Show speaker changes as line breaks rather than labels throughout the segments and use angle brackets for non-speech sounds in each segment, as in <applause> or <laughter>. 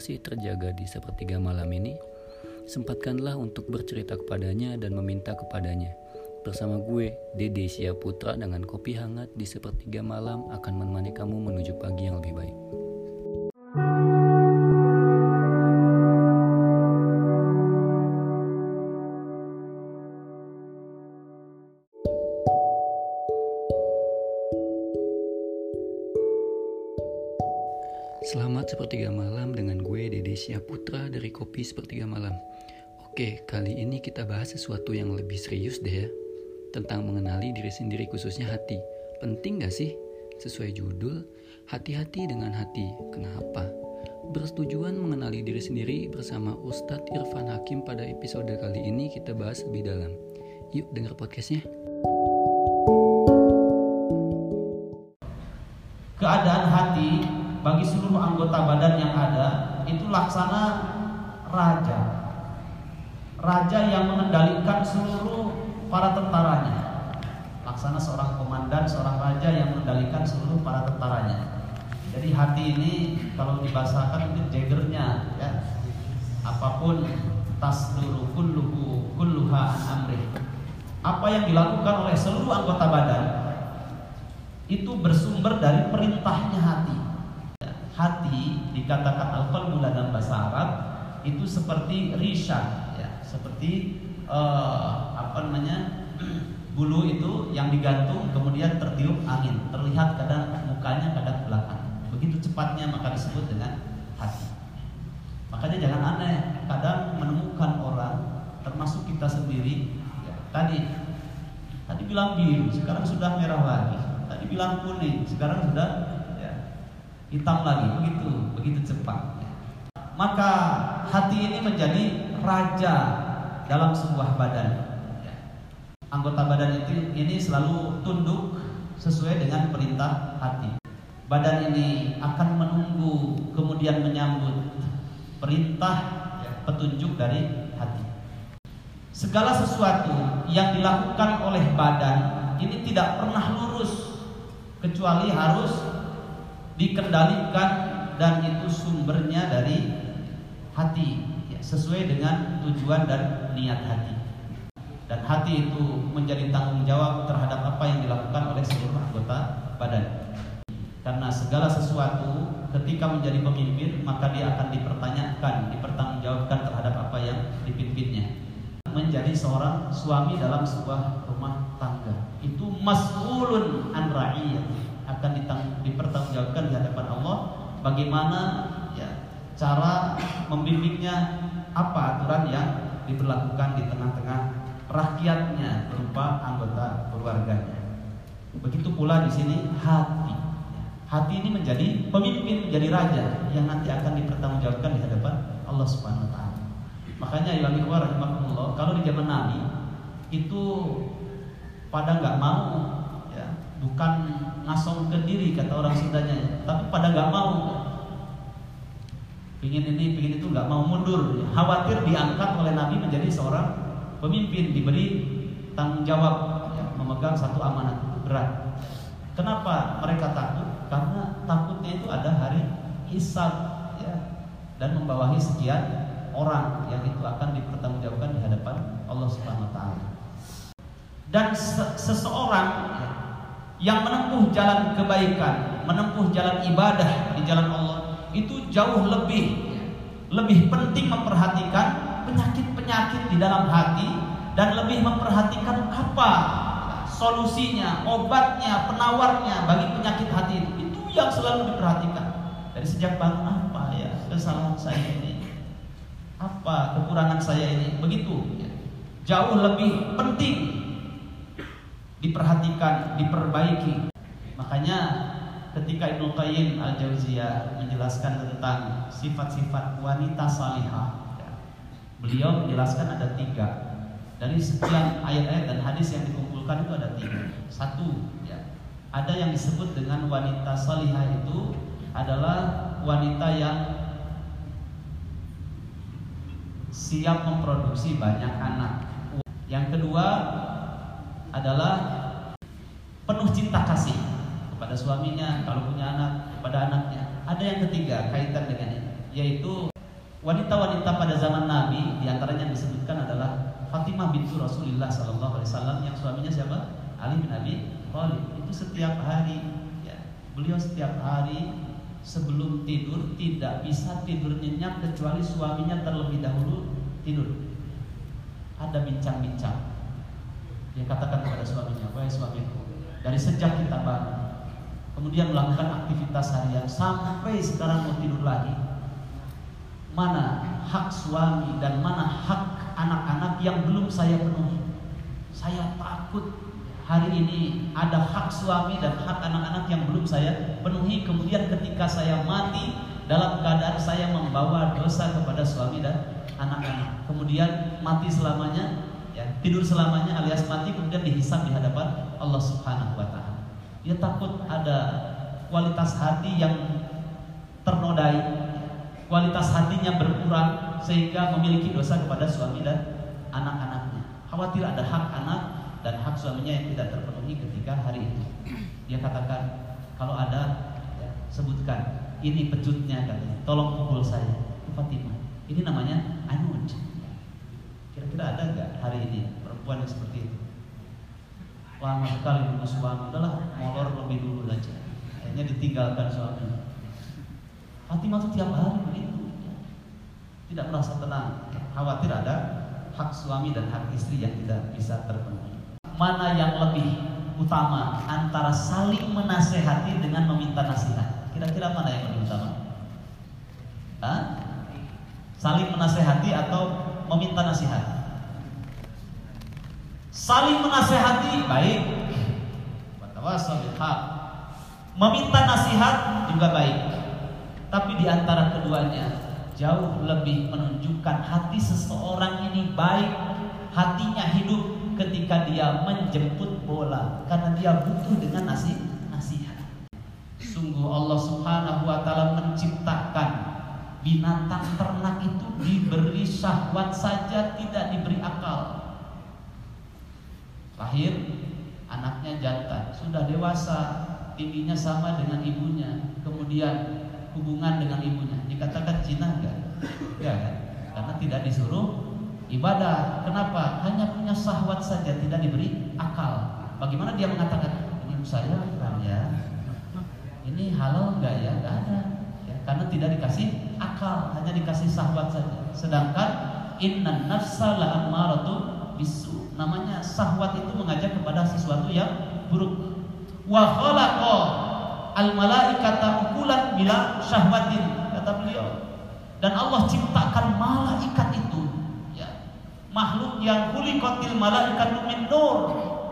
masih terjaga di sepertiga malam ini. Sempatkanlah untuk bercerita kepadanya dan meminta kepadanya. Bersama gue, Dede Putra dengan kopi hangat di sepertiga malam akan menemani kamu menuju pagi yang lebih baik. Selamat sepertiga malam dengan gue Dede Putra dari Kopi Sepertiga Malam. Oke, kali ini kita bahas sesuatu yang lebih serius deh ya. Tentang mengenali diri sendiri khususnya hati. Penting gak sih? Sesuai judul, hati-hati dengan hati. Kenapa? Bersetujuan mengenali diri sendiri bersama Ustadz Irfan Hakim pada episode kali ini kita bahas lebih dalam. Yuk denger podcastnya.
Badan yang ada itu laksana raja. Raja yang mengendalikan seluruh para tentaranya. Laksana seorang komandan, seorang raja yang mengendalikan seluruh para tentaranya. Jadi hati ini kalau dibahasakan itu jagernya ya. Apa pun tas tasduru kulluhu kulluha amri. Apa yang dilakukan oleh seluruh anggota badan itu bersumber dari perintahnya hati hati dikatakan al-qalbu dalam bahasa Arab itu seperti risha ya, seperti uh, apa namanya <clears throat> bulu itu yang digantung kemudian tertiup angin. Terlihat kadang mukanya kadang belakang. Begitu cepatnya maka disebut dengan hati. Makanya jangan aneh kadang menemukan orang termasuk kita sendiri ya, tadi tadi bilang biru sekarang sudah merah lagi. Tadi bilang kuning sekarang sudah hitam lagi begitu begitu cepat. Maka hati ini menjadi raja dalam sebuah badan. Anggota badan itu ini selalu tunduk sesuai dengan perintah hati. Badan ini akan menunggu kemudian menyambut perintah petunjuk dari hati. Segala sesuatu yang dilakukan oleh badan ini tidak pernah lurus kecuali harus dikendalikan dan itu sumbernya dari hati. Ya, sesuai dengan tujuan dan niat hati. Dan hati itu menjadi tanggung jawab terhadap apa yang dilakukan oleh seluruh anggota badan. Karena segala sesuatu ketika menjadi pemimpin maka dia akan dipertanyakan dipertanggungjawabkan terhadap apa yang dipimpinnya. Menjadi seorang suami dalam sebuah rumah tangga. Itu mas'ulun an ra'iyah akan dipertanggungjawabkan di hadapan Allah bagaimana ya cara membimbingnya apa aturan yang diberlakukan di tengah-tengah rakyatnya berupa anggota keluarganya. Begitu pula di sini hati. Hati ini menjadi pemimpin, menjadi raja yang nanti akan dipertanggungjawabkan di hadapan Allah Subhanahu wa taala. Makanya ya kalau di zaman Nabi itu pada nggak mau ke diri kata orang Sundanya tapi pada nggak mau. Pingin ini pingin itu nggak mau mundur. Khawatir diangkat oleh Nabi menjadi seorang pemimpin diberi tanggung jawab ya, memegang satu amanat berat. Kenapa mereka takut? Karena takutnya itu ada hari hisab ya, dan membawahi sekian orang yang itu akan dipertanggungjawabkan di hadapan Allah Subhanahu wa taala. Dan seseorang ya, yang menempuh jalan kebaikan, menempuh jalan ibadah di jalan Allah itu jauh lebih lebih penting memperhatikan penyakit-penyakit di dalam hati dan lebih memperhatikan apa solusinya, obatnya, penawarnya bagi penyakit hati itu. Itu yang selalu diperhatikan. Dari sejak bangun apa ya kesalahan saya ini? Apa kekurangan saya ini? Begitu. Jauh lebih penting diperhatikan, diperbaiki. Makanya ketika Ibnu Qayyim Al-Jauziyah menjelaskan tentang sifat-sifat wanita salihah, beliau menjelaskan ada tiga. Dari sekian ayat-ayat dan hadis yang dikumpulkan itu ada tiga. Satu, ya, ada yang disebut dengan wanita salihah itu adalah wanita yang siap memproduksi banyak anak. Yang kedua adalah penuh cinta kasih kepada suaminya, kalau punya anak kepada anaknya. Ada yang ketiga kaitan dengan ini, yaitu wanita-wanita pada zaman Nabi di antaranya yang disebutkan adalah Fatimah bintu Rasulullah Sallallahu Alaihi Wasallam yang suaminya siapa? Ali bin Abi Thalib. Itu setiap hari, ya, beliau setiap hari sebelum tidur tidak bisa tidur nyenyak kecuali suaminya terlebih dahulu tidur. Ada bincang-bincang. Dia katakan kepada suaminya, wahai suamiku, dari sejak kita bangun kemudian melakukan aktivitas harian sampai sekarang mau tidur lagi mana hak suami dan mana hak anak-anak yang belum saya penuhi? Saya takut hari ini ada hak suami dan hak anak-anak yang belum saya penuhi. Kemudian ketika saya mati dalam keadaan saya membawa dosa kepada suami dan anak-anak. Kemudian mati selamanya ya tidur selamanya alias mati kemudian dihisap di hadapan Allah Subhanahu wa taala dia takut ada kualitas hati yang ternodai, kualitas hatinya berkurang sehingga memiliki dosa kepada suami dan anak-anaknya. Khawatir ada hak anak dan hak suaminya yang tidak terpenuhi ketika hari itu. Dia katakan, kalau ada ya, sebutkan ini pejutnya katanya, tolong pukul saya. Fatimah. Ini namanya Kira-kira ada nggak hari ini perempuan yang seperti itu? lama sekali dulu suami. Udahlah molor lebih dulu saja. Akhirnya ditinggalkan suami. Fatimah itu tiap hari begitu. Tidak merasa tenang. Khawatir ada hak suami dan hak istri yang tidak bisa terpenuhi. Mana yang lebih utama antara saling menasehati dengan meminta nasihat? Kira-kira mana yang lebih utama? Hah? saling menasehati atau meminta nasihat Saling menasehati baik. Meminta nasihat juga baik. Tapi di antara keduanya jauh lebih menunjukkan hati seseorang ini baik, hatinya hidup ketika dia menjemput bola karena dia butuh dengan nasi nasihat. Sungguh Allah Subhanahu wa taala menciptakan binatang ternak itu diberi syahwat saja tidak diberi akal lahir anaknya jantan. Sudah dewasa tingginya sama dengan ibunya. Kemudian hubungan dengan ibunya. Dikatakan zina enggak? Ya karena tidak disuruh ibadah. Kenapa? Hanya punya sahwat saja tidak diberi akal. Bagaimana dia mengatakan ini saya kan ya? Ini halal enggak ya? Enggak ada. Ya, karena tidak dikasih akal hanya dikasih sahwat saja. Sedangkan inna nafsa la namanya Sahwat itu mengajak kepada sesuatu yang buruk. Wa khalaqa al malaikata ukulan bila syahwatin kata beliau. Dan Allah ciptakan malaikat itu ya, makhluk yang kulikotil malaikat min nur.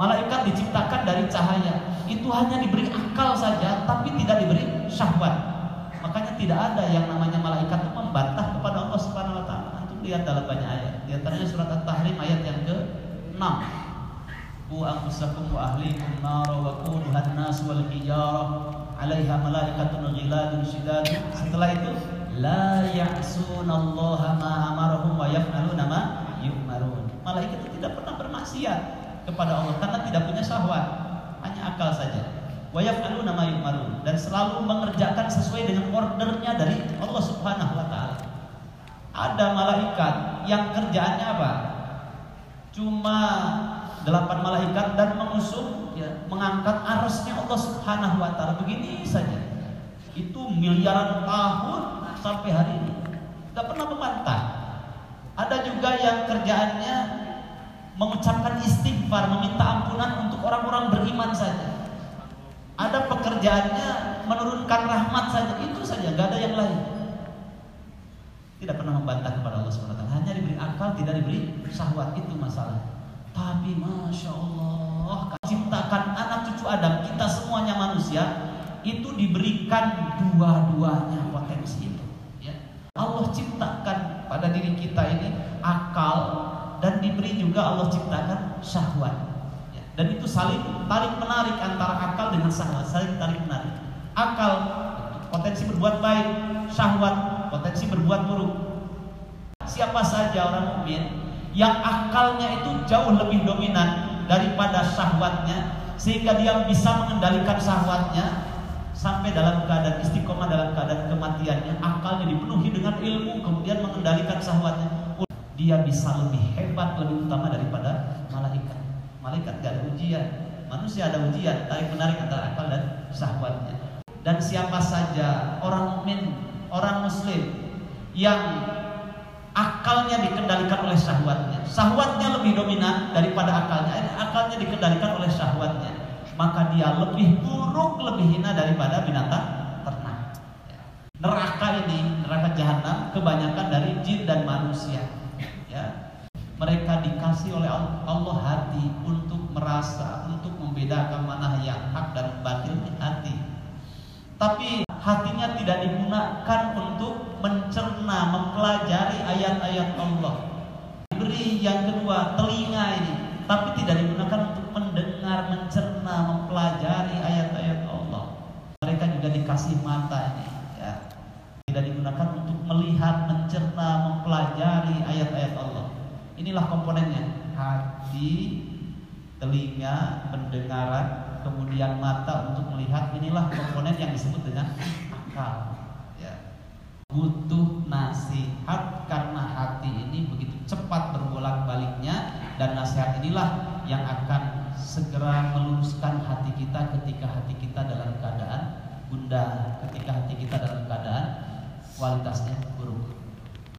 Malaikat diciptakan dari cahaya. Itu hanya diberi akal saja tapi tidak diberi syahwat. Makanya tidak ada yang namanya malaikat itu membantah kepada Allah Subhanahu wa taala. Antum lihat dalam banyak ayat. Di antaranya surat At-Tahrim ayat yang ke-6. قوا أنفسكم وأهليكم نارا nas wal والحجارة. alaiha malaikatun ghiladun شداد. Setelah itu la ya'sunallaha ma amarahum wa yaf'aluna ma yu'marun malaikat itu tidak pernah bermaksiat kepada Allah karena tidak punya syahwat. Hanya akal saja. wa yaf'aluna ma yu'marun dan selalu mengerjakan sesuai dengan ordernya dari Allah Subhanahu wa taala. Ada malaikat yang kerjaannya apa? Cuma delapan malaikat dan mengusung ya, mengangkat arusnya Allah Subhanahu wa taala begini saja. Itu miliaran tahun sampai hari ini. Tidak pernah membantah. Ada juga yang kerjaannya mengucapkan istighfar, meminta ampunan untuk orang-orang beriman saja. Ada pekerjaannya menurunkan rahmat saja, itu saja, nggak ada yang lain. Tidak pernah membantah kepada Allah SWT Hanya diberi akal, tidak diberi syahwat Itu masalah Tapi Masya Allah Ciptakan anak cucu Adam Kita semuanya manusia Itu diberikan dua-duanya potensi itu ya. Allah ciptakan pada diri kita ini Akal Dan diberi juga Allah ciptakan syahwat ya. Dan itu saling tarik menarik Antara akal dengan syahwat Saling tarik menarik Akal potensi berbuat baik Syahwat potensi berbuat buruk. Siapa saja orang mukmin yang akalnya itu jauh lebih dominan daripada syahwatnya, sehingga dia bisa mengendalikan syahwatnya sampai dalam keadaan istiqomah dalam keadaan kematiannya. Akalnya dipenuhi dengan ilmu kemudian mengendalikan syahwatnya. Dia bisa lebih hebat lebih utama daripada malaikat. Malaikat gak ada ujian. Manusia ada ujian tarik menarik antara akal dan syahwatnya. Dan siapa saja orang mukmin orang muslim yang akalnya dikendalikan oleh syahwatnya syahwatnya lebih dominan daripada akalnya akalnya dikendalikan oleh syahwatnya maka dia lebih buruk, lebih hina daripada binatang ternak. Neraka ini, neraka jahanam kebanyakan dari jin dan manusia. Ya. Mereka dikasih oleh Allah hati untuk merasa, untuk membedakan mana yang hak dan batil hati. Tapi hatinya tidak digunakan untuk mencerna, mempelajari ayat-ayat Allah. Diberi yang kedua telinga ini, tapi tidak digunakan untuk mendengar, mencerna, mempelajari ayat-ayat Allah. Mereka juga dikasih mata ini, ya. Tidak digunakan untuk melihat, mencerna, mempelajari ayat-ayat Allah. Inilah komponennya. Hati, telinga, pendengaran, kemudian mata untuk melihat. Inilah komponen yang disebut dengan akal. Ya. Butuh nasihat karena hati ini begitu cepat berbolak-baliknya dan nasihat inilah yang akan segera meluruskan hati kita ketika hati kita dalam keadaan bunda, ketika hati kita dalam keadaan kualitasnya buruk.